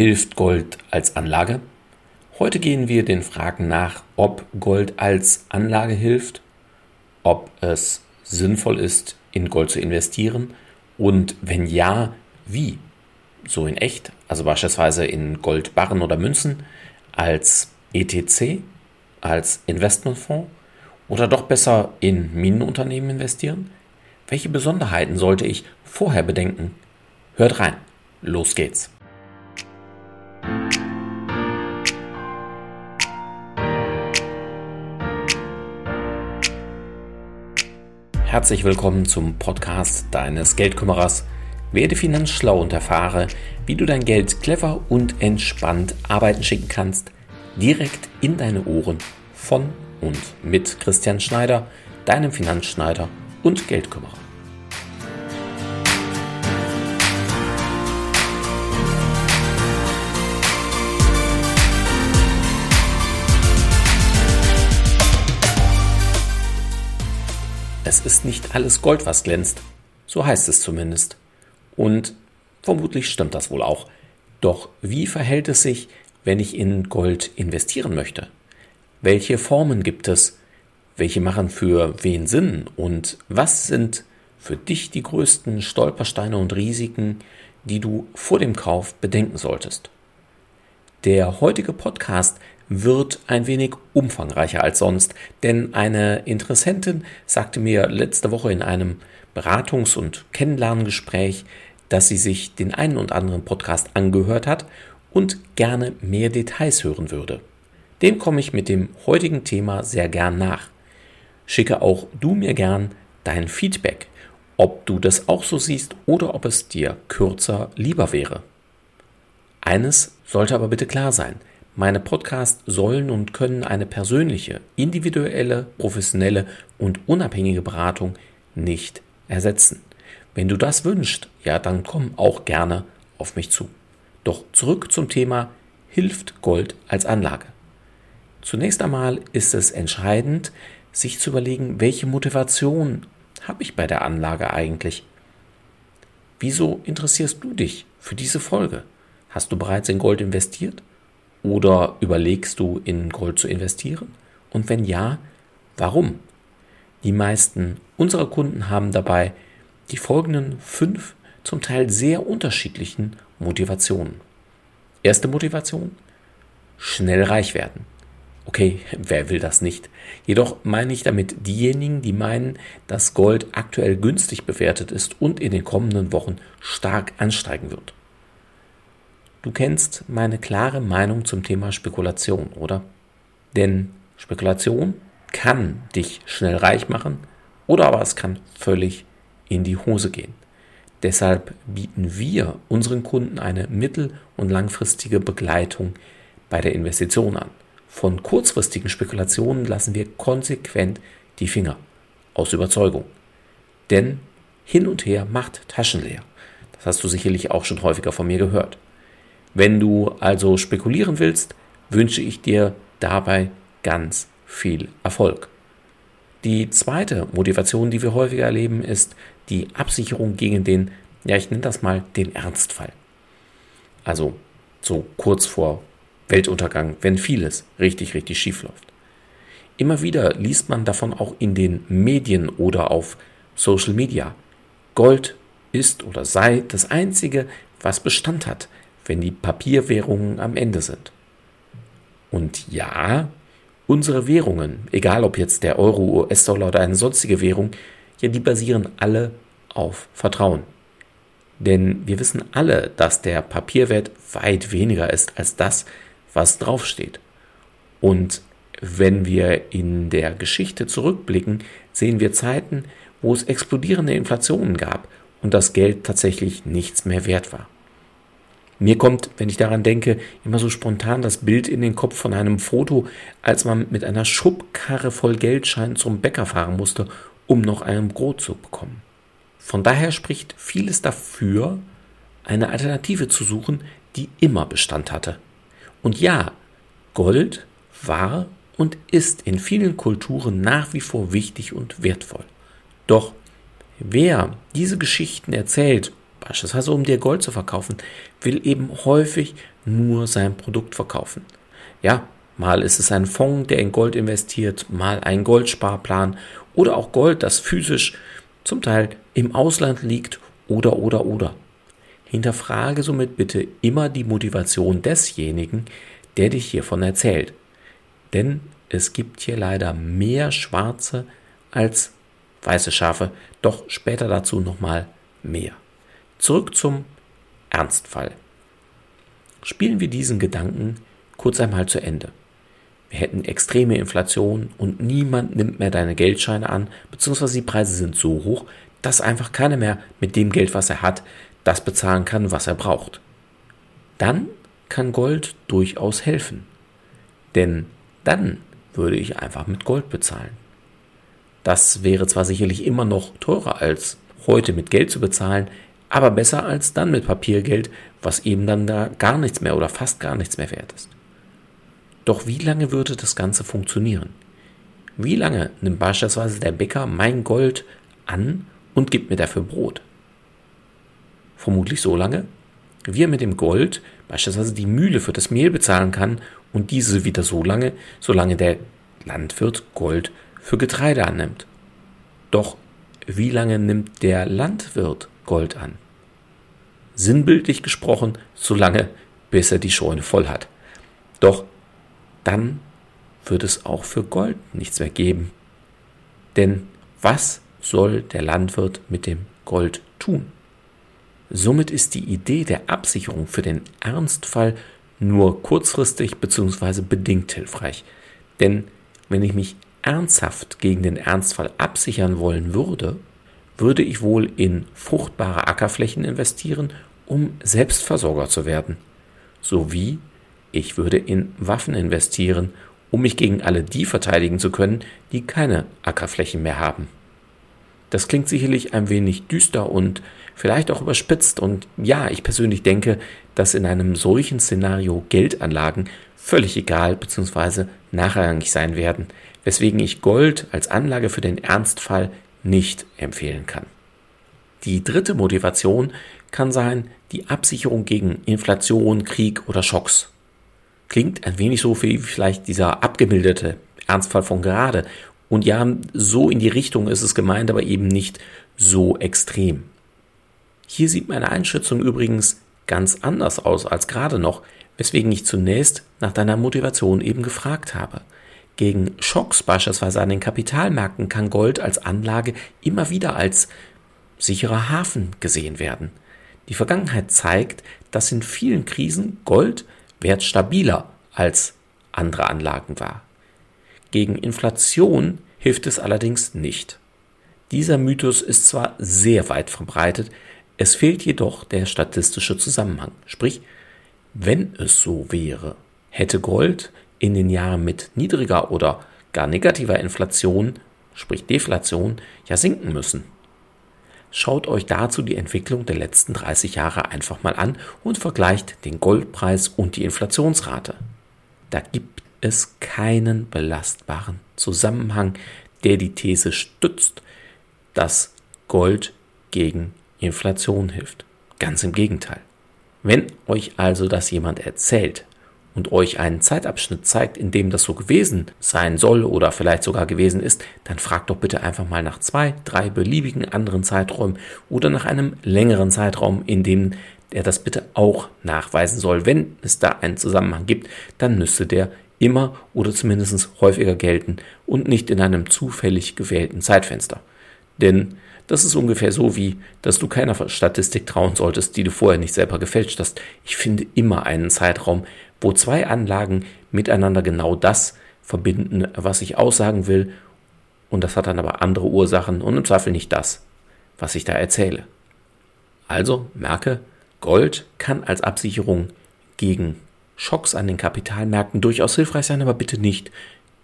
Hilft Gold als Anlage? Heute gehen wir den Fragen nach, ob Gold als Anlage hilft, ob es sinnvoll ist, in Gold zu investieren und wenn ja, wie? So in echt, also beispielsweise in Goldbarren oder Münzen, als ETC, als Investmentfonds oder doch besser in Minenunternehmen investieren? Welche Besonderheiten sollte ich vorher bedenken? Hört rein, los geht's. Herzlich willkommen zum Podcast deines Geldkümmerers. Werde finanzschlau und erfahre, wie du dein Geld clever und entspannt arbeiten schicken kannst, direkt in deine Ohren von und mit Christian Schneider, deinem Finanzschneider und Geldkümmerer. Es ist nicht alles Gold, was glänzt. So heißt es zumindest. Und vermutlich stimmt das wohl auch. Doch wie verhält es sich, wenn ich in Gold investieren möchte? Welche Formen gibt es? Welche machen für wen Sinn? Und was sind für dich die größten Stolpersteine und Risiken, die du vor dem Kauf bedenken solltest? Der heutige Podcast wird ein wenig umfangreicher als sonst, denn eine Interessentin sagte mir letzte Woche in einem Beratungs- und Kennenlerngespräch, dass sie sich den einen und anderen Podcast angehört hat und gerne mehr Details hören würde. Dem komme ich mit dem heutigen Thema sehr gern nach. Schicke auch du mir gern dein Feedback, ob du das auch so siehst oder ob es dir kürzer lieber wäre. Eines sollte aber bitte klar sein. Meine Podcasts sollen und können eine persönliche, individuelle, professionelle und unabhängige Beratung nicht ersetzen. Wenn du das wünschst, ja, dann komm auch gerne auf mich zu. Doch zurück zum Thema hilft Gold als Anlage. Zunächst einmal ist es entscheidend, sich zu überlegen, welche Motivation habe ich bei der Anlage eigentlich? Wieso interessierst du dich für diese Folge? Hast du bereits in Gold investiert? Oder überlegst du, in Gold zu investieren? Und wenn ja, warum? Die meisten unserer Kunden haben dabei die folgenden fünf zum Teil sehr unterschiedlichen Motivationen. Erste Motivation, schnell reich werden. Okay, wer will das nicht? Jedoch meine ich damit diejenigen, die meinen, dass Gold aktuell günstig bewertet ist und in den kommenden Wochen stark ansteigen wird. Du kennst meine klare Meinung zum Thema Spekulation, oder? Denn Spekulation kann dich schnell reich machen oder aber es kann völlig in die Hose gehen. Deshalb bieten wir unseren Kunden eine mittel- und langfristige Begleitung bei der Investition an. Von kurzfristigen Spekulationen lassen wir konsequent die Finger aus Überzeugung. Denn hin und her macht Taschen leer. Das hast du sicherlich auch schon häufiger von mir gehört. Wenn du also spekulieren willst, wünsche ich dir dabei ganz viel Erfolg. Die zweite Motivation, die wir häufiger erleben, ist die Absicherung gegen den, ja, ich nenne das mal den Ernstfall. Also so kurz vor Weltuntergang, wenn vieles richtig, richtig schief läuft. Immer wieder liest man davon auch in den Medien oder auf Social Media. Gold ist oder sei das einzige, was Bestand hat, wenn die Papierwährungen am Ende sind. Und ja, unsere Währungen, egal ob jetzt der Euro, US-Dollar oder eine sonstige Währung, ja, die basieren alle auf Vertrauen. Denn wir wissen alle, dass der Papierwert weit weniger ist als das, was draufsteht. Und wenn wir in der Geschichte zurückblicken, sehen wir Zeiten, wo es explodierende Inflationen gab und das Geld tatsächlich nichts mehr wert war. Mir kommt, wenn ich daran denke, immer so spontan das Bild in den Kopf von einem Foto, als man mit einer Schubkarre voll Geldschein zum Bäcker fahren musste, um noch ein Brot zu bekommen. Von daher spricht vieles dafür, eine Alternative zu suchen, die immer Bestand hatte. Und ja, Gold war und ist in vielen Kulturen nach wie vor wichtig und wertvoll. Doch wer diese Geschichten erzählt beispielsweise um dir Gold zu verkaufen, will eben häufig nur sein Produkt verkaufen. Ja, mal ist es ein Fonds, der in Gold investiert, mal ein Goldsparplan oder auch Gold, das physisch zum Teil im Ausland liegt oder oder oder. Hinterfrage somit bitte immer die Motivation desjenigen, der dich hiervon erzählt. Denn es gibt hier leider mehr schwarze als weiße Schafe, doch später dazu nochmal mehr. Zurück zum Ernstfall. Spielen wir diesen Gedanken kurz einmal zu Ende. Wir hätten extreme Inflation und niemand nimmt mehr deine Geldscheine an, beziehungsweise die Preise sind so hoch, dass einfach keiner mehr mit dem Geld, was er hat, das bezahlen kann, was er braucht. Dann kann Gold durchaus helfen. Denn dann würde ich einfach mit Gold bezahlen. Das wäre zwar sicherlich immer noch teurer als heute mit Geld zu bezahlen, aber besser als dann mit Papiergeld, was eben dann da gar nichts mehr oder fast gar nichts mehr wert ist. Doch wie lange würde das Ganze funktionieren? Wie lange nimmt beispielsweise der Bäcker mein Gold an und gibt mir dafür Brot? Vermutlich so lange, wie er mit dem Gold beispielsweise die Mühle für das Mehl bezahlen kann und diese wieder so lange, solange der Landwirt Gold für Getreide annimmt. Doch wie lange nimmt der Landwirt Gold an? Sinnbildlich gesprochen, so lange, bis er die Scheune voll hat. Doch dann wird es auch für Gold nichts mehr geben. Denn was soll der Landwirt mit dem Gold tun? Somit ist die Idee der Absicherung für den Ernstfall nur kurzfristig bzw. bedingt hilfreich. Denn wenn ich mich ernsthaft gegen den Ernstfall absichern wollen würde, würde ich wohl in fruchtbare Ackerflächen investieren, um Selbstversorger zu werden. Sowie ich würde in Waffen investieren, um mich gegen alle die verteidigen zu können, die keine Ackerflächen mehr haben. Das klingt sicherlich ein wenig düster und vielleicht auch überspitzt. Und ja, ich persönlich denke, dass in einem solchen Szenario Geldanlagen völlig egal bzw. nachrangig sein werden, weswegen ich Gold als Anlage für den Ernstfall nicht empfehlen kann. Die dritte Motivation kann sein die Absicherung gegen Inflation, Krieg oder Schocks. Klingt ein wenig so wie vielleicht dieser abgemilderte Ernstfall von gerade und ja, so in die Richtung ist es gemeint, aber eben nicht so extrem. Hier sieht meine Einschätzung übrigens ganz anders aus als gerade noch, weswegen ich zunächst nach deiner Motivation eben gefragt habe. Gegen Schocks beispielsweise an den Kapitalmärkten kann Gold als Anlage immer wieder als sicherer Hafen gesehen werden. Die Vergangenheit zeigt, dass in vielen Krisen Gold wertstabiler als andere Anlagen war. Gegen Inflation hilft es allerdings nicht. Dieser Mythos ist zwar sehr weit verbreitet, es fehlt jedoch der statistische Zusammenhang. Sprich, wenn es so wäre, hätte Gold in den Jahren mit niedriger oder gar negativer Inflation, sprich Deflation, ja sinken müssen. Schaut euch dazu die Entwicklung der letzten 30 Jahre einfach mal an und vergleicht den Goldpreis und die Inflationsrate. Da gibt es keinen belastbaren Zusammenhang, der die These stützt, dass Gold gegen Inflation hilft. Ganz im Gegenteil. Wenn euch also das jemand erzählt und euch einen Zeitabschnitt zeigt, in dem das so gewesen sein soll oder vielleicht sogar gewesen ist, dann fragt doch bitte einfach mal nach zwei, drei beliebigen anderen Zeiträumen oder nach einem längeren Zeitraum, in dem er das bitte auch nachweisen soll. Wenn es da einen Zusammenhang gibt, dann müsste der immer oder zumindest häufiger gelten und nicht in einem zufällig gewählten Zeitfenster. Denn das ist ungefähr so wie, dass du keiner Statistik trauen solltest, die du vorher nicht selber gefälscht hast. Ich finde immer einen Zeitraum, wo zwei Anlagen miteinander genau das verbinden, was ich aussagen will, und das hat dann aber andere Ursachen und im Zweifel nicht das, was ich da erzähle. Also merke, Gold kann als Absicherung gegen Schocks an den Kapitalmärkten durchaus hilfreich sein, aber bitte nicht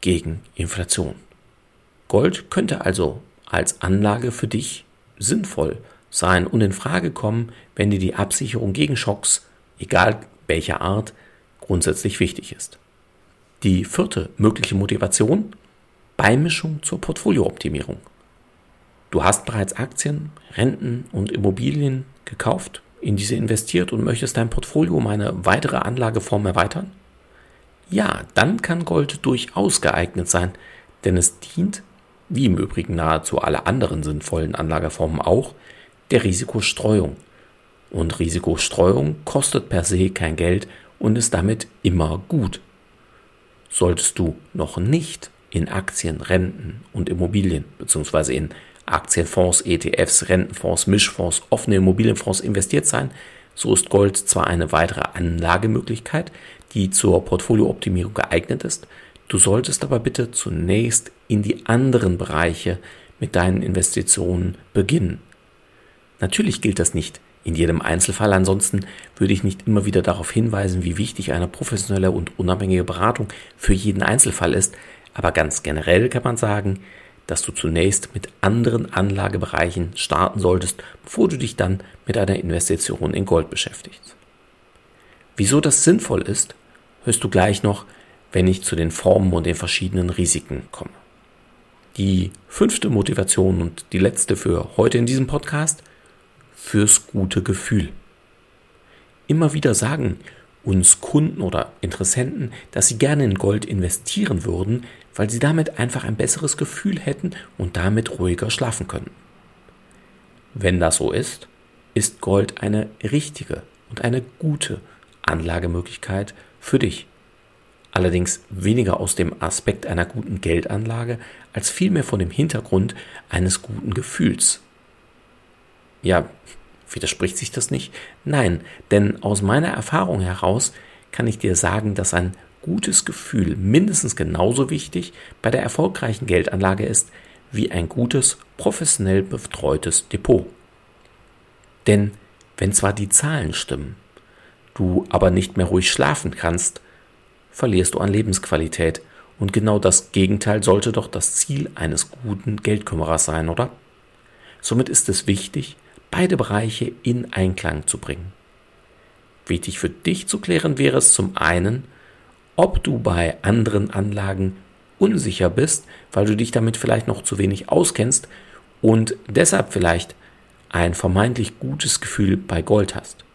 gegen Inflation. Gold könnte also als Anlage für dich sinnvoll sein und in Frage kommen, wenn dir die Absicherung gegen Schocks, egal welcher Art, grundsätzlich wichtig ist. Die vierte mögliche Motivation Beimischung zur Portfoliooptimierung. Du hast bereits Aktien, Renten und Immobilien gekauft in diese investiert und möchtest dein Portfolio um eine weitere Anlageform erweitern? Ja, dann kann Gold durchaus geeignet sein, denn es dient, wie im Übrigen nahezu alle anderen sinnvollen Anlageformen auch, der Risikostreuung. Und Risikostreuung kostet per se kein Geld und ist damit immer gut. Solltest du noch nicht in Aktien, Renten und Immobilien bzw. in Aktienfonds, ETFs, Rentenfonds, Mischfonds, offene Immobilienfonds investiert sein, so ist Gold zwar eine weitere Anlagemöglichkeit, die zur Portfoliooptimierung geeignet ist, du solltest aber bitte zunächst in die anderen Bereiche mit deinen Investitionen beginnen. Natürlich gilt das nicht in jedem Einzelfall, ansonsten würde ich nicht immer wieder darauf hinweisen, wie wichtig eine professionelle und unabhängige Beratung für jeden Einzelfall ist, aber ganz generell kann man sagen, dass du zunächst mit anderen Anlagebereichen starten solltest, bevor du dich dann mit einer Investition in Gold beschäftigst. Wieso das sinnvoll ist, hörst du gleich noch, wenn ich zu den Formen und den verschiedenen Risiken komme. Die fünfte Motivation und die letzte für heute in diesem Podcast fürs gute Gefühl. Immer wieder sagen uns Kunden oder Interessenten, dass sie gerne in Gold investieren würden, weil sie damit einfach ein besseres Gefühl hätten und damit ruhiger schlafen können. Wenn das so ist, ist Gold eine richtige und eine gute Anlagemöglichkeit für dich. Allerdings weniger aus dem Aspekt einer guten Geldanlage, als vielmehr von dem Hintergrund eines guten Gefühls. Ja, widerspricht sich das nicht? Nein, denn aus meiner Erfahrung heraus kann ich dir sagen, dass ein gutes Gefühl mindestens genauso wichtig bei der erfolgreichen Geldanlage ist wie ein gutes, professionell betreutes Depot. Denn wenn zwar die Zahlen stimmen, du aber nicht mehr ruhig schlafen kannst, verlierst du an Lebensqualität. Und genau das Gegenteil sollte doch das Ziel eines guten Geldkümmerers sein, oder? Somit ist es wichtig, beide Bereiche in Einklang zu bringen. Wichtig für dich zu klären wäre es zum einen, ob du bei anderen Anlagen unsicher bist, weil du dich damit vielleicht noch zu wenig auskennst und deshalb vielleicht ein vermeintlich gutes Gefühl bei Gold hast.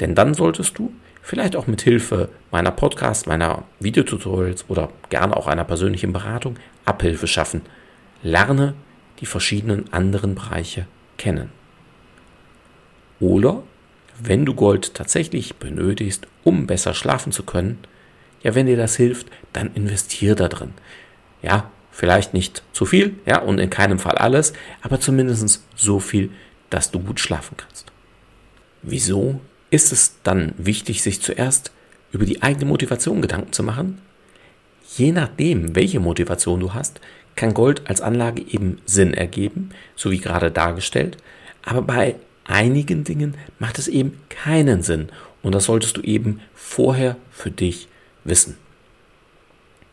Denn dann solltest du vielleicht auch mit Hilfe meiner Podcasts, meiner Videotutorials oder gerne auch einer persönlichen Beratung Abhilfe schaffen. Lerne die verschiedenen anderen Bereiche kennen. Oder wenn du Gold tatsächlich benötigst, um besser schlafen zu können, ja, wenn dir das hilft, dann investier da drin. Ja, vielleicht nicht zu viel, ja, und in keinem Fall alles, aber zumindest so viel, dass du gut schlafen kannst. Wieso ist es dann wichtig, sich zuerst über die eigene Motivation Gedanken zu machen? Je nachdem, welche Motivation du hast, kann Gold als Anlage eben Sinn ergeben, so wie gerade dargestellt, aber bei einigen Dingen macht es eben keinen Sinn und das solltest du eben vorher für dich wissen.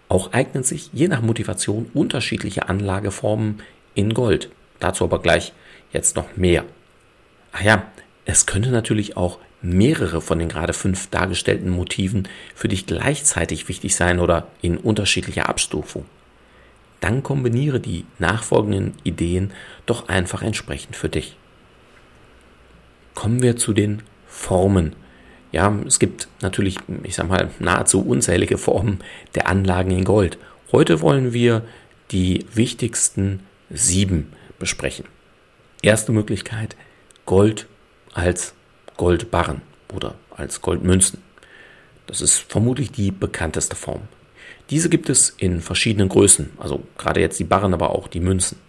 Auch eignen sich je nach Motivation unterschiedliche Anlageformen in Gold. Dazu aber gleich jetzt noch mehr. Ach ja, es könnte natürlich auch mehrere von den gerade fünf dargestellten Motiven für dich gleichzeitig wichtig sein oder in unterschiedlicher Abstufung. Dann kombiniere die nachfolgenden Ideen doch einfach entsprechend für dich. Kommen wir zu den Formen ja, es gibt natürlich, ich sag mal, nahezu unzählige Formen der Anlagen in Gold. Heute wollen wir die wichtigsten sieben besprechen. Erste Möglichkeit, Gold als Goldbarren oder als Goldmünzen. Das ist vermutlich die bekannteste Form. Diese gibt es in verschiedenen Größen, also gerade jetzt die Barren, aber auch die Münzen.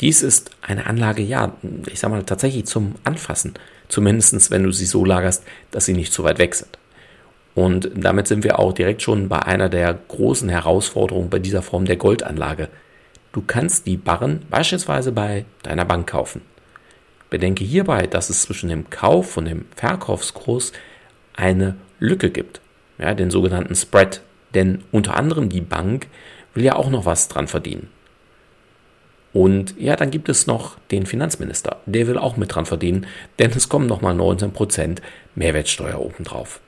Dies ist eine Anlage, ja, ich sag mal tatsächlich zum Anfassen, zumindest wenn du sie so lagerst, dass sie nicht zu weit weg sind. Und damit sind wir auch direkt schon bei einer der großen Herausforderungen bei dieser Form der Goldanlage. Du kannst die Barren beispielsweise bei deiner Bank kaufen. Bedenke hierbei, dass es zwischen dem Kauf und dem Verkaufskurs eine Lücke gibt, ja, den sogenannten Spread. Denn unter anderem die Bank will ja auch noch was dran verdienen. Und ja, dann gibt es noch den Finanzminister. Der will auch mit dran verdienen, denn es kommen nochmal 19% Mehrwertsteuer obendrauf.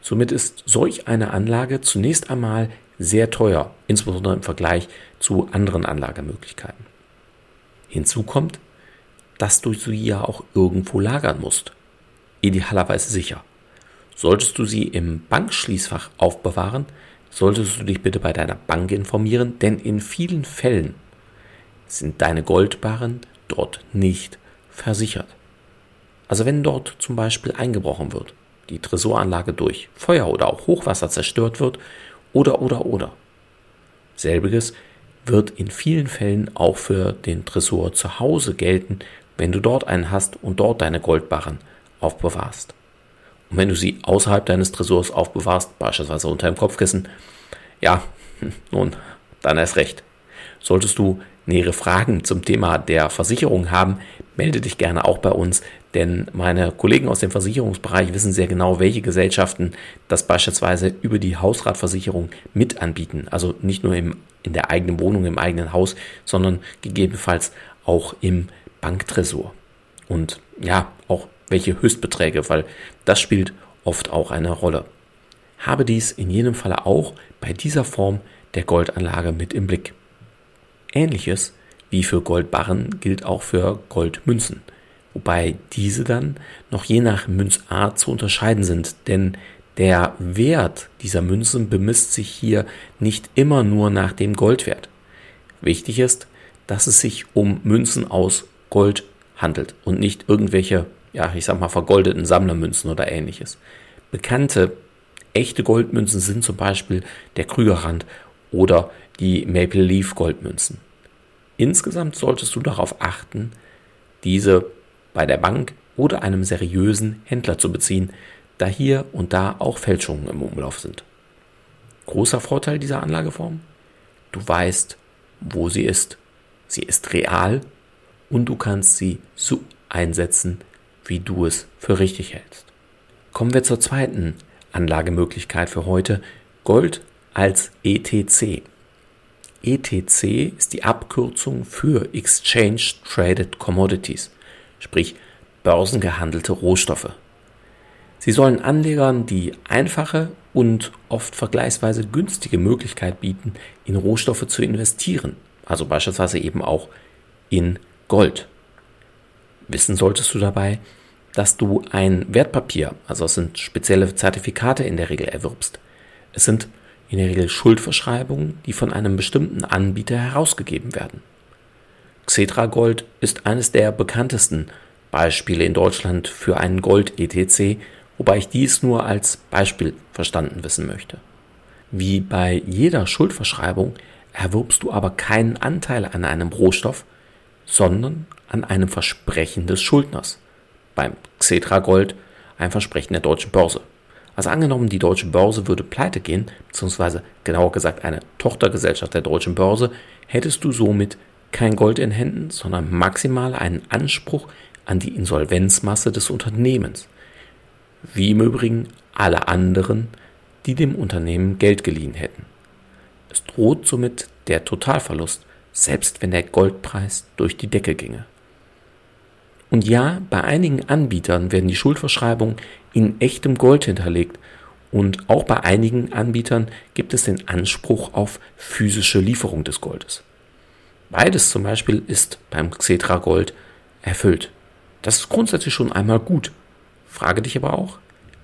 Somit ist solch eine Anlage zunächst einmal sehr teuer, insbesondere im Vergleich zu anderen Anlagemöglichkeiten. Hinzu kommt, dass du sie ja auch irgendwo lagern musst. Idealerweise sicher. Solltest du sie im Bankschließfach aufbewahren, solltest du dich bitte bei deiner Bank informieren, denn in vielen Fällen sind deine Goldbarren dort nicht versichert. Also wenn dort zum Beispiel eingebrochen wird, die Tresoranlage durch Feuer oder auch Hochwasser zerstört wird oder oder oder. Selbiges wird in vielen Fällen auch für den Tresor zu Hause gelten, wenn du dort einen hast und dort deine Goldbarren aufbewahrst. Und wenn du sie außerhalb deines Tresors aufbewahrst, beispielsweise unter dem Kopfkissen, ja, nun, dann erst recht. Solltest du nähere Fragen zum Thema der Versicherung haben, melde dich gerne auch bei uns, denn meine Kollegen aus dem Versicherungsbereich wissen sehr genau, welche Gesellschaften das beispielsweise über die Hausratversicherung mit anbieten. Also nicht nur im, in der eigenen Wohnung, im eigenen Haus, sondern gegebenenfalls auch im Banktresor. Und ja, auch welche Höchstbeträge, weil das spielt oft auch eine Rolle. Habe dies in jedem Falle auch bei dieser Form der Goldanlage mit im Blick. Ähnliches wie für Goldbarren gilt auch für Goldmünzen, wobei diese dann noch je nach Münzart zu unterscheiden sind, denn der Wert dieser Münzen bemisst sich hier nicht immer nur nach dem Goldwert. Wichtig ist, dass es sich um Münzen aus Gold handelt und nicht irgendwelche, ja, ich sag mal, vergoldeten Sammlermünzen oder ähnliches. Bekannte echte Goldmünzen sind zum Beispiel der Krügerrand oder die Maple Leaf Goldmünzen. Insgesamt solltest du darauf achten, diese bei der Bank oder einem seriösen Händler zu beziehen, da hier und da auch Fälschungen im Umlauf sind. Großer Vorteil dieser Anlageform? Du weißt, wo sie ist. Sie ist real und du kannst sie so einsetzen, wie du es für richtig hältst. Kommen wir zur zweiten Anlagemöglichkeit für heute, Gold als ETC. ETC ist die Abkürzung für Exchange Traded Commodities, sprich börsengehandelte Rohstoffe. Sie sollen Anlegern die einfache und oft vergleichsweise günstige Möglichkeit bieten, in Rohstoffe zu investieren, also beispielsweise eben auch in Gold. Wissen solltest du dabei, dass du ein Wertpapier, also es sind spezielle Zertifikate in der Regel erwirbst. Es sind in der Regel Schuldverschreibungen, die von einem bestimmten Anbieter herausgegeben werden. Xetra Gold ist eines der bekanntesten Beispiele in Deutschland für einen Gold-ETC, wobei ich dies nur als Beispiel verstanden wissen möchte. Wie bei jeder Schuldverschreibung erwirbst du aber keinen Anteil an einem Rohstoff, sondern an einem Versprechen des Schuldners. Beim Xetra Gold ein Versprechen der deutschen Börse. Also angenommen, die deutsche Börse würde pleite gehen, beziehungsweise genauer gesagt eine Tochtergesellschaft der deutschen Börse, hättest du somit kein Gold in Händen, sondern maximal einen Anspruch an die Insolvenzmasse des Unternehmens. Wie im Übrigen alle anderen, die dem Unternehmen Geld geliehen hätten. Es droht somit der Totalverlust, selbst wenn der Goldpreis durch die Decke ginge. Und ja, bei einigen Anbietern werden die Schuldverschreibungen in echtem Gold hinterlegt. Und auch bei einigen Anbietern gibt es den Anspruch auf physische Lieferung des Goldes. Beides zum Beispiel ist beim Xetra Gold erfüllt. Das ist grundsätzlich schon einmal gut. Frage dich aber auch,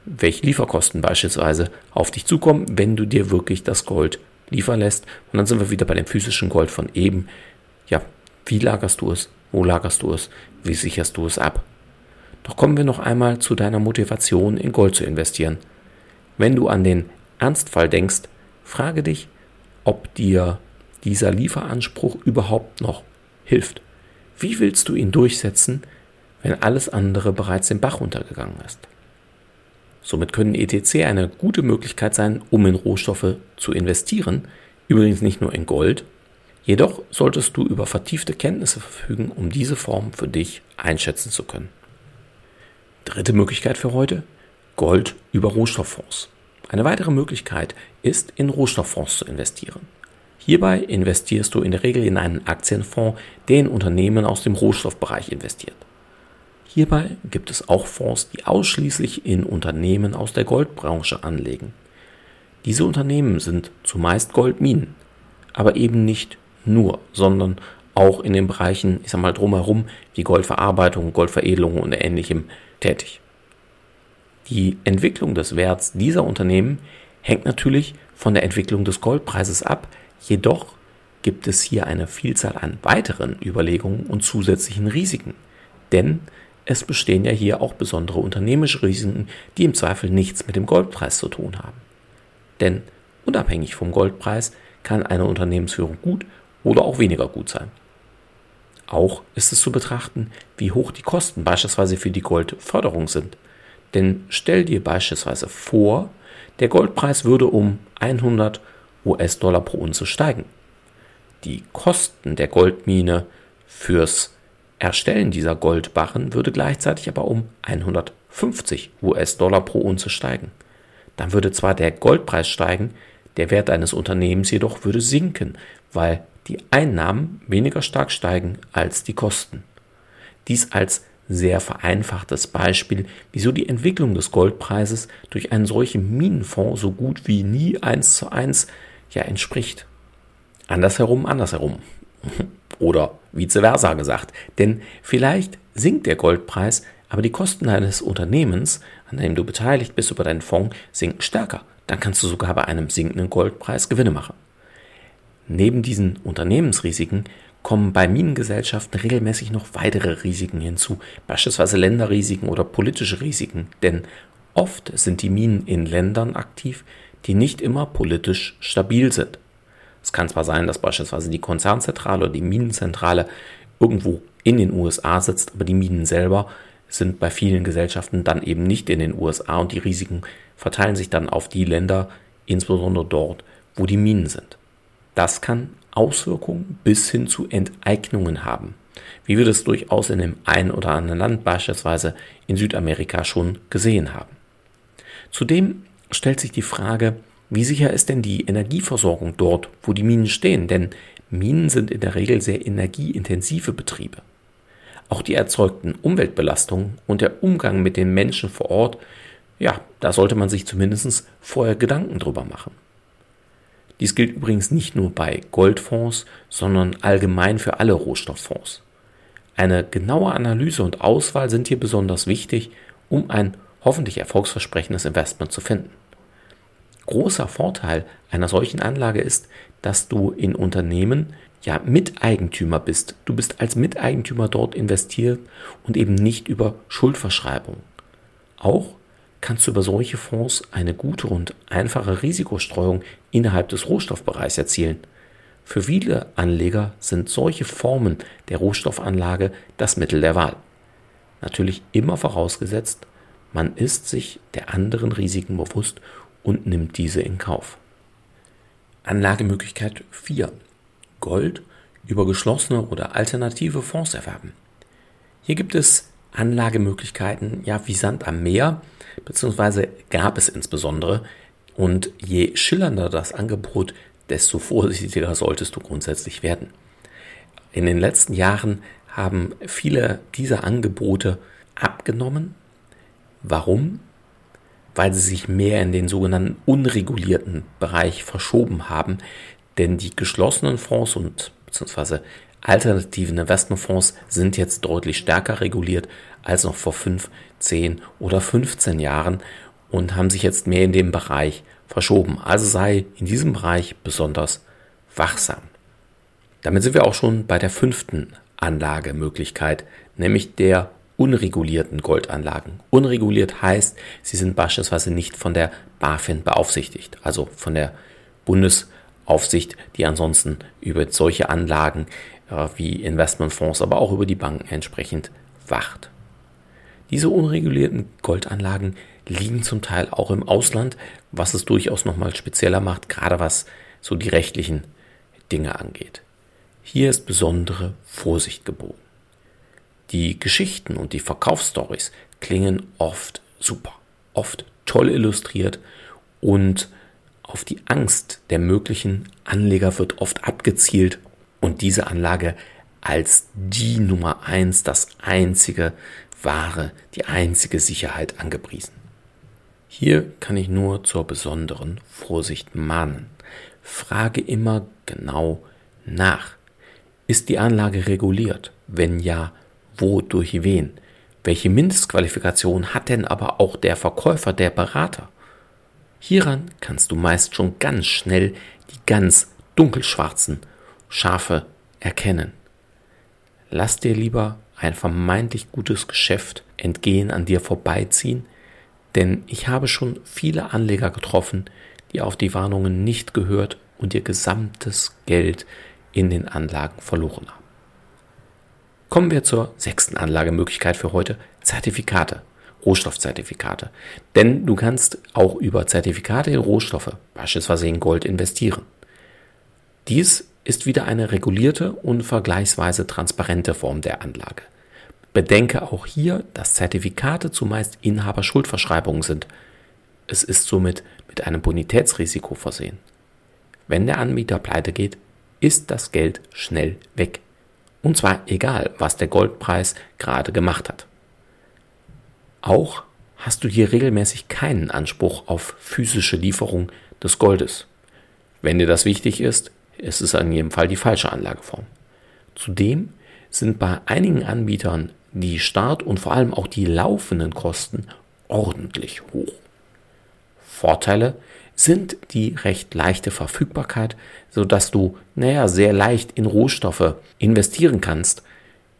welche Lieferkosten beispielsweise auf dich zukommen, wenn du dir wirklich das Gold liefern lässt. Und dann sind wir wieder bei dem physischen Gold von eben. Ja, wie lagerst du es? Wo lagerst du es? Wie sicherst du es ab? Doch kommen wir noch einmal zu deiner Motivation, in Gold zu investieren. Wenn du an den Ernstfall denkst, frage dich, ob dir dieser Lieferanspruch überhaupt noch hilft. Wie willst du ihn durchsetzen, wenn alles andere bereits den Bach runtergegangen ist? Somit können ETC eine gute Möglichkeit sein, um in Rohstoffe zu investieren, übrigens nicht nur in Gold, Jedoch solltest du über vertiefte Kenntnisse verfügen, um diese Form für dich einschätzen zu können. Dritte Möglichkeit für heute, Gold über Rohstofffonds. Eine weitere Möglichkeit ist, in Rohstofffonds zu investieren. Hierbei investierst du in der Regel in einen Aktienfonds, der in Unternehmen aus dem Rohstoffbereich investiert. Hierbei gibt es auch Fonds, die ausschließlich in Unternehmen aus der Goldbranche anlegen. Diese Unternehmen sind zumeist Goldminen, aber eben nicht nur, sondern auch in den Bereichen, ich sag mal, drumherum, wie Goldverarbeitung, Goldveredelung und ähnlichem tätig. Die Entwicklung des Werts dieser Unternehmen hängt natürlich von der Entwicklung des Goldpreises ab, jedoch gibt es hier eine Vielzahl an weiteren Überlegungen und zusätzlichen Risiken. Denn es bestehen ja hier auch besondere unternehmische Risiken, die im Zweifel nichts mit dem Goldpreis zu tun haben. Denn unabhängig vom Goldpreis kann eine Unternehmensführung gut oder auch weniger gut sein. Auch ist es zu betrachten, wie hoch die Kosten beispielsweise für die Goldförderung sind. Denn stell dir beispielsweise vor, der Goldpreis würde um 100 US-Dollar pro Unze steigen. Die Kosten der Goldmine fürs Erstellen dieser Goldbarren würde gleichzeitig aber um 150 US-Dollar pro Unze steigen. Dann würde zwar der Goldpreis steigen, der Wert eines Unternehmens jedoch würde sinken, weil die Einnahmen weniger stark steigen als die Kosten. Dies als sehr vereinfachtes Beispiel, wieso die Entwicklung des Goldpreises durch einen solchen Minenfonds so gut wie nie eins zu eins ja entspricht. Andersherum, andersherum. Oder vice versa gesagt. Denn vielleicht sinkt der Goldpreis, aber die Kosten eines Unternehmens, an dem du beteiligt bist über deinen Fonds, sinken stärker. Dann kannst du sogar bei einem sinkenden Goldpreis Gewinne machen. Neben diesen Unternehmensrisiken kommen bei Minengesellschaften regelmäßig noch weitere Risiken hinzu, beispielsweise Länderrisiken oder politische Risiken, denn oft sind die Minen in Ländern aktiv, die nicht immer politisch stabil sind. Es kann zwar sein, dass beispielsweise die Konzernzentrale oder die Minenzentrale irgendwo in den USA sitzt, aber die Minen selber sind bei vielen Gesellschaften dann eben nicht in den USA und die Risiken verteilen sich dann auf die Länder, insbesondere dort, wo die Minen sind. Das kann Auswirkungen bis hin zu Enteignungen haben, wie wir das durchaus in dem einen oder anderen Land, beispielsweise in Südamerika, schon gesehen haben. Zudem stellt sich die Frage, wie sicher ist denn die Energieversorgung dort, wo die Minen stehen? Denn Minen sind in der Regel sehr energieintensive Betriebe. Auch die erzeugten Umweltbelastungen und der Umgang mit den Menschen vor Ort, ja, da sollte man sich zumindest vorher Gedanken drüber machen. Dies gilt übrigens nicht nur bei Goldfonds, sondern allgemein für alle Rohstofffonds. Eine genaue Analyse und Auswahl sind hier besonders wichtig, um ein hoffentlich erfolgsversprechendes Investment zu finden. Großer Vorteil einer solchen Anlage ist, dass du in Unternehmen ja Miteigentümer bist. Du bist als Miteigentümer dort investiert und eben nicht über Schuldverschreibung. Auch kannst du über solche Fonds eine gute und einfache Risikostreuung innerhalb des Rohstoffbereichs erzielen. Für viele Anleger sind solche Formen der Rohstoffanlage das Mittel der Wahl. Natürlich immer vorausgesetzt, man ist sich der anderen Risiken bewusst und nimmt diese in Kauf. Anlagemöglichkeit 4. Gold über geschlossene oder alternative Fonds erwerben. Hier gibt es Anlagemöglichkeiten, ja, wie Sand am Meer, beziehungsweise gab es insbesondere. Und je schillernder das Angebot, desto vorsichtiger solltest du grundsätzlich werden. In den letzten Jahren haben viele dieser Angebote abgenommen. Warum? Weil sie sich mehr in den sogenannten unregulierten Bereich verschoben haben. Denn die geschlossenen Fonds und beziehungsweise alternativen Investmentfonds sind jetzt deutlich stärker reguliert als noch vor 5, 10 oder 15 Jahren und haben sich jetzt mehr in dem Bereich verschoben. Also sei in diesem Bereich besonders wachsam. Damit sind wir auch schon bei der fünften Anlagemöglichkeit, nämlich der unregulierten Goldanlagen. Unreguliert heißt, sie sind beispielsweise nicht von der BaFin beaufsichtigt, also von der Bundesaufsicht, die ansonsten über solche Anlagen äh, wie Investmentfonds, aber auch über die Banken entsprechend wacht. Diese unregulierten Goldanlagen liegen zum Teil auch im Ausland, was es durchaus nochmal spezieller macht, gerade was so die rechtlichen Dinge angeht. Hier ist besondere Vorsicht geboten. Die Geschichten und die Verkaufsstories klingen oft super, oft toll illustriert und auf die Angst der möglichen Anleger wird oft abgezielt und diese Anlage als die Nummer eins, das einzige wahre, die einzige Sicherheit angepriesen. Hier kann ich nur zur besonderen Vorsicht mahnen. Frage immer genau nach. Ist die Anlage reguliert? Wenn ja, wo, durch wen? Welche Mindestqualifikation hat denn aber auch der Verkäufer, der Berater? Hieran kannst du meist schon ganz schnell die ganz dunkelschwarzen Schafe erkennen. Lass dir lieber ein vermeintlich gutes Geschäft entgehen, an dir vorbeiziehen, denn ich habe schon viele Anleger getroffen, die auf die Warnungen nicht gehört und ihr gesamtes Geld in den Anlagen verloren haben. Kommen wir zur sechsten Anlagemöglichkeit für heute, Zertifikate, Rohstoffzertifikate. Denn du kannst auch über Zertifikate in Rohstoffe, beispielsweise in Gold, investieren. Dies ist wieder eine regulierte und vergleichsweise transparente Form der Anlage. Bedenke auch hier, dass Zertifikate zumeist Inhaberschuldverschreibungen sind. Es ist somit mit einem Bonitätsrisiko versehen. Wenn der Anbieter pleite geht, ist das Geld schnell weg. Und zwar egal, was der Goldpreis gerade gemacht hat. Auch hast du hier regelmäßig keinen Anspruch auf physische Lieferung des Goldes. Wenn dir das wichtig ist, ist es in jedem Fall die falsche Anlageform. Zudem sind bei einigen Anbietern die Start- und vor allem auch die laufenden Kosten ordentlich hoch. Vorteile sind die recht leichte Verfügbarkeit, so dass du, naja, sehr leicht in Rohstoffe investieren kannst,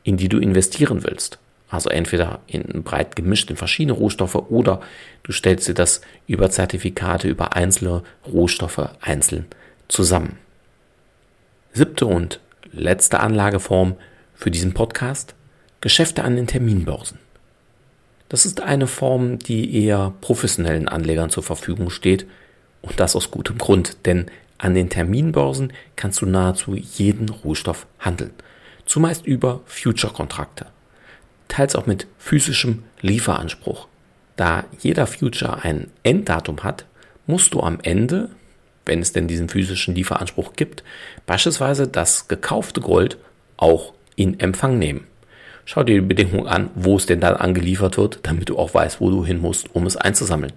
in die du investieren willst. Also entweder in breit gemischt in verschiedene Rohstoffe oder du stellst dir das über Zertifikate, über einzelne Rohstoffe einzeln zusammen. Siebte und letzte Anlageform für diesen Podcast. Geschäfte an den Terminbörsen. Das ist eine Form, die eher professionellen Anlegern zur Verfügung steht und das aus gutem Grund, denn an den Terminbörsen kannst du nahezu jeden Rohstoff handeln, zumeist über Future-Kontrakte, teils auch mit physischem Lieferanspruch. Da jeder Future ein Enddatum hat, musst du am Ende, wenn es denn diesen physischen Lieferanspruch gibt, beispielsweise das gekaufte Gold auch in Empfang nehmen. Schau dir die Bedingungen an, wo es denn dann angeliefert wird, damit du auch weißt, wo du hin musst, um es einzusammeln.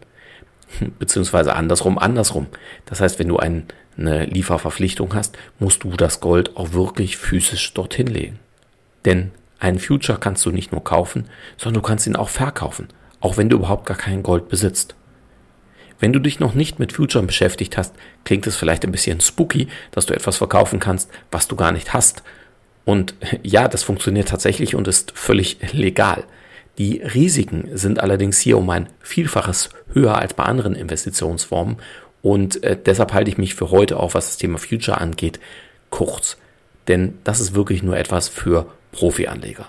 Beziehungsweise andersrum, andersrum. Das heißt, wenn du ein, eine Lieferverpflichtung hast, musst du das Gold auch wirklich physisch dorthin legen. Denn einen Future kannst du nicht nur kaufen, sondern du kannst ihn auch verkaufen, auch wenn du überhaupt gar kein Gold besitzt. Wenn du dich noch nicht mit Future beschäftigt hast, klingt es vielleicht ein bisschen spooky, dass du etwas verkaufen kannst, was du gar nicht hast. Und ja, das funktioniert tatsächlich und ist völlig legal. Die Risiken sind allerdings hier um ein Vielfaches höher als bei anderen Investitionsformen und äh, deshalb halte ich mich für heute auch, was das Thema Future angeht, kurz. Denn das ist wirklich nur etwas für Profi-Anleger.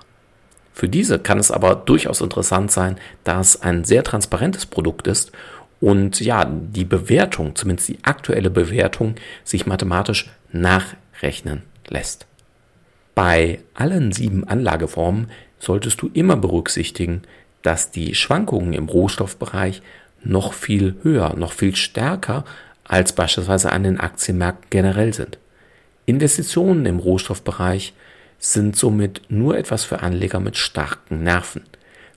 Für diese kann es aber durchaus interessant sein, da es ein sehr transparentes Produkt ist und ja, die Bewertung, zumindest die aktuelle Bewertung, sich mathematisch nachrechnen lässt. Bei allen sieben Anlageformen solltest du immer berücksichtigen, dass die Schwankungen im Rohstoffbereich noch viel höher, noch viel stärker als beispielsweise an den Aktienmärkten generell sind. Investitionen im Rohstoffbereich sind somit nur etwas für Anleger mit starken Nerven.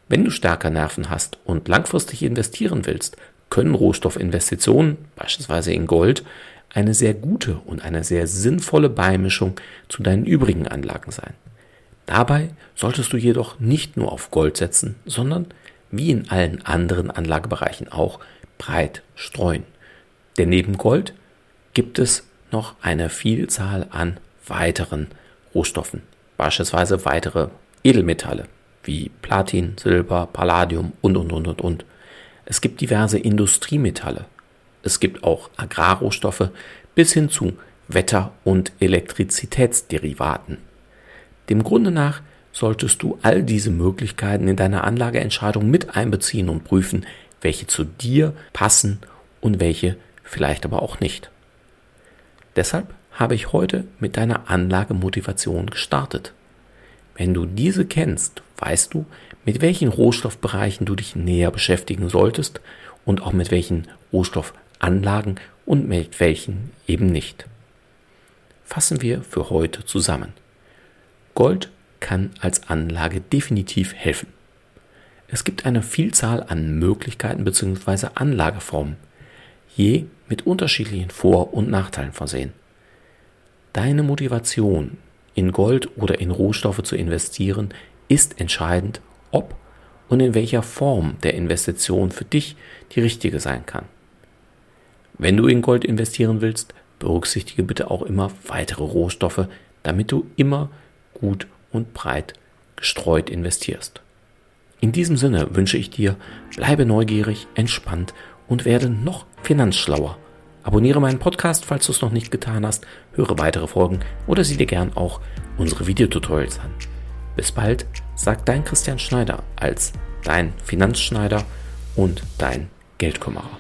Wenn du starke Nerven hast und langfristig investieren willst, können Rohstoffinvestitionen, beispielsweise in Gold, eine sehr gute und eine sehr sinnvolle Beimischung zu deinen übrigen Anlagen sein. Dabei solltest du jedoch nicht nur auf Gold setzen, sondern wie in allen anderen Anlagebereichen auch breit streuen. Denn neben Gold gibt es noch eine Vielzahl an weiteren Rohstoffen, beispielsweise weitere Edelmetalle wie Platin, Silber, Palladium und und und und und. Es gibt diverse Industriemetalle. Es gibt auch Agrarrohstoffe bis hin zu Wetter- und Elektrizitätsderivaten. Dem Grunde nach solltest du all diese Möglichkeiten in deiner Anlageentscheidung mit einbeziehen und prüfen, welche zu dir passen und welche vielleicht aber auch nicht. Deshalb habe ich heute mit deiner Anlagemotivation gestartet. Wenn du diese kennst, weißt du, mit welchen Rohstoffbereichen du dich näher beschäftigen solltest und auch mit welchen Rohstoffanlagen und mit welchen eben nicht. Fassen wir für heute zusammen. Gold kann als Anlage definitiv helfen. Es gibt eine Vielzahl an Möglichkeiten bzw. Anlageformen, je mit unterschiedlichen Vor- und Nachteilen versehen. Deine Motivation in Gold oder in Rohstoffe zu investieren, ist entscheidend, ob und in welcher Form der Investition für dich die richtige sein kann. Wenn du in Gold investieren willst, berücksichtige bitte auch immer weitere Rohstoffe, damit du immer gut und breit gestreut investierst. In diesem Sinne wünsche ich dir, bleibe neugierig, entspannt und werde noch finanzschlauer. Abonniere meinen Podcast, falls du es noch nicht getan hast, höre weitere Folgen oder sieh dir gern auch unsere Videotutorials an. Bis bald, sagt dein Christian Schneider als dein Finanzschneider und dein Geldkümmerer.